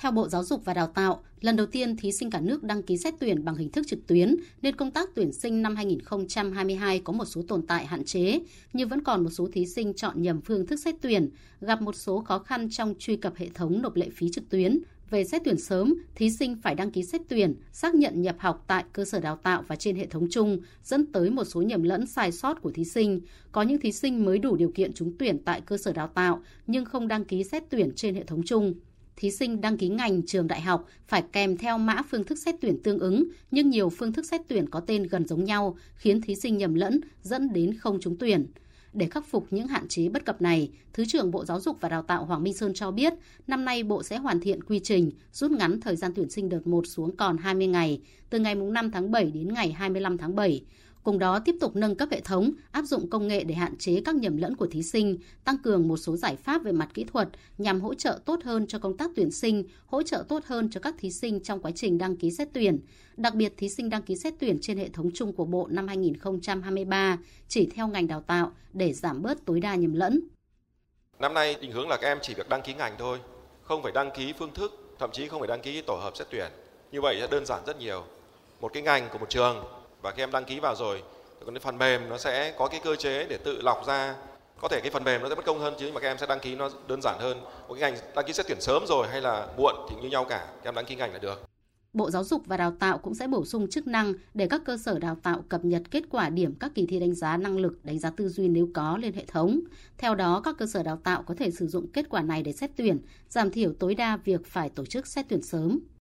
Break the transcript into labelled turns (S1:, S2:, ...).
S1: Theo Bộ Giáo dục và Đào tạo, lần đầu tiên thí sinh cả nước đăng ký xét tuyển bằng hình thức trực tuyến nên công tác tuyển sinh năm 2022 có một số tồn tại hạn chế, nhưng vẫn còn một số thí sinh chọn nhầm phương thức xét tuyển, gặp một số khó khăn trong truy cập hệ thống nộp lệ phí trực tuyến. Về xét tuyển sớm, thí sinh phải đăng ký xét tuyển, xác nhận nhập học tại cơ sở đào tạo và trên hệ thống chung, dẫn tới một số nhầm lẫn sai sót của thí sinh. Có những thí sinh mới đủ điều kiện trúng tuyển tại cơ sở đào tạo nhưng không đăng ký xét tuyển trên hệ thống chung thí sinh đăng ký ngành trường đại học phải kèm theo mã phương thức xét tuyển tương ứng, nhưng nhiều phương thức xét tuyển có tên gần giống nhau, khiến thí sinh nhầm lẫn, dẫn đến không trúng tuyển. Để khắc phục những hạn chế bất cập này, Thứ trưởng Bộ Giáo dục và Đào tạo Hoàng Minh Sơn cho biết, năm nay Bộ sẽ hoàn thiện quy trình, rút ngắn thời gian tuyển sinh đợt 1 xuống còn 20 ngày, từ ngày 5 tháng 7 đến ngày 25 tháng 7. Cùng đó tiếp tục nâng cấp hệ thống, áp dụng công nghệ để hạn chế các nhầm lẫn của thí sinh, tăng cường một số giải pháp về mặt kỹ thuật nhằm hỗ trợ tốt hơn cho công tác tuyển sinh, hỗ trợ tốt hơn cho các thí sinh trong quá trình đăng ký xét tuyển. Đặc biệt thí sinh đăng ký xét tuyển trên hệ thống chung của Bộ năm 2023 chỉ theo ngành đào tạo để giảm bớt tối đa nhầm lẫn.
S2: Năm nay định hướng là các em chỉ việc đăng ký ngành thôi, không phải đăng ký phương thức, thậm chí không phải đăng ký tổ hợp xét tuyển. Như vậy sẽ đơn giản rất nhiều. Một cái ngành của một trường và khi em đăng ký vào rồi còn cái phần mềm nó sẽ có cái cơ chế để tự lọc ra có thể cái phần mềm nó sẽ bất công hơn chứ mà các em sẽ đăng ký nó đơn giản hơn một cái ngành đăng ký xét tuyển sớm rồi hay là muộn thì như nhau cả các em đăng ký ngành là được
S1: Bộ Giáo dục và Đào tạo cũng sẽ bổ sung chức năng để các cơ sở đào tạo cập nhật kết quả điểm các kỳ thi đánh giá năng lực, đánh giá tư duy nếu có lên hệ thống. Theo đó, các cơ sở đào tạo có thể sử dụng kết quả này để xét tuyển, giảm thiểu tối đa việc phải tổ chức xét tuyển sớm.